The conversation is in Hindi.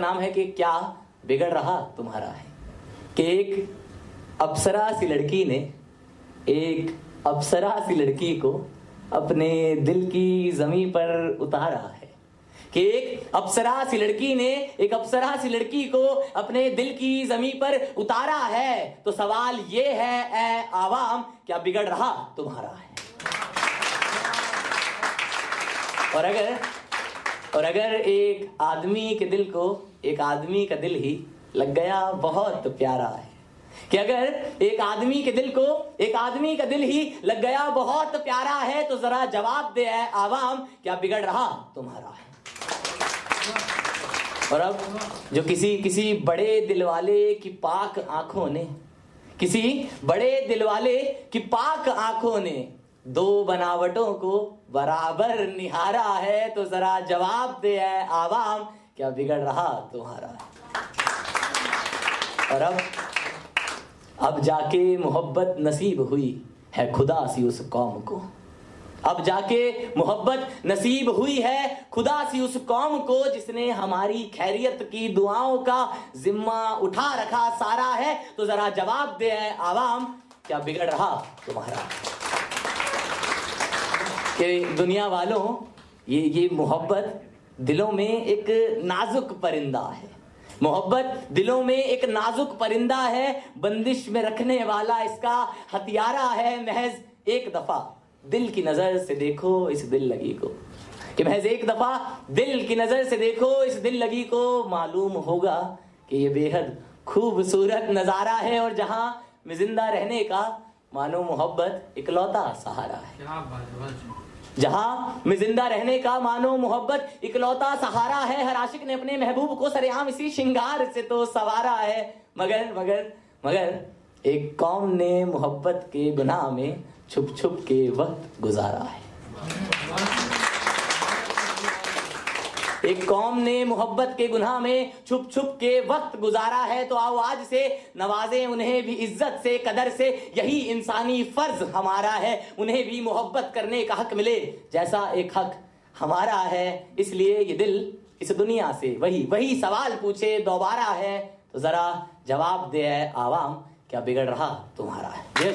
नाम है कि क्या बिगड़ रहा तुम्हारा है? कि एक अप्सरा सी लड़की ने, एक अप्सरा सी लड़की को अपने दिल की जमी पर उतारा है। कि एक अप्सरा सी लड़की ने, एक अप्सरा सी लड़की को अपने दिल की जमी पर उतारा है। तो सवाल ये है, ए आवाम, क्या बिगड़ रहा तुम्हारा है? और अगर और अगर एक आदमी के दिल को, एक आदमी का दिल ही लग गया, बहुत प्यारा है। कि अगर एक आदमी के दिल को, एक आदमी का दिल ही लग गया, बहुत प्यारा है तो जरा जवाब दे, है आवाम, क्या बिगड़ रहा तुम्हारा है? और अब जो किसी किसी बड़े दिल वाले की पाक आँखों ने, किसी बड़े दिल वाले की पाक आँखों ने दो बनावटों को बराबर निहारा है तो जरा जवाब दे, है आवाम, क्या बिगड़ रहा तुम्हारा? है और अब अब जाके मोहब्बत नसीब हुई है खुदा सी उस कौम को। अब जाके मोहब्बत नसीब हुई है खुदा सी उस कौम को, जिसने हमारी खैरियत की दुआओं का जिम्मा उठा रखा सारा है। तो जरा जवाब दे, है आवाम, क्या बिगड़ रहा तुम्हारा? कि दुनिया वालों, ये ये मोहब्बत दिलों में एक नाजुक परिंदा है। मोहब्बत दिलों में एक नाजुक परिंदा है, बंदिश में रखने वाला इसका हथियारा है, महज एक दफ़ा दिल की नज़र से देखो, इस दिल लगी को। कि महज एक दफ़ा दिल की नज़र से देखो, इस दिल लगी को। मालूम होगा कि ये बेहद खूबसूरत नज़ारा है और जहाँ में ज़िंदा रहने का मानो मोहब्बत इकलौता सहारा है। जहाँ में ज़िंदा रहने का मानो मोहब्बत इकलौता सहारा है। हर आशिक ने अपने महबूब को सरेआम इसी श्रृंगार से तो सवारा है। मगर मगर मगर, एक कौम ने मोहब्बत के गुनाह में छुप छुप के वक्त गुजारा है। एक कौम ने मोहब्बत के गुनाह में छुप छुप के वक्त गुजारा है तो आओ आज से नवाजे, उन्हें भी इज़्ज़त से, कदर से, यही इंसानी फ़र्ज़ हमारा है, उन्हें भी मोहब्बत करने का हक मिले। जैसा एक हक हमारा है, इसलिए ये दिल इस दुनिया से वही वही सवाल पूछे, दोबारा है तो जरा जवाब दे आवाम, क्या बिगड़ रहा तुम्हारा है?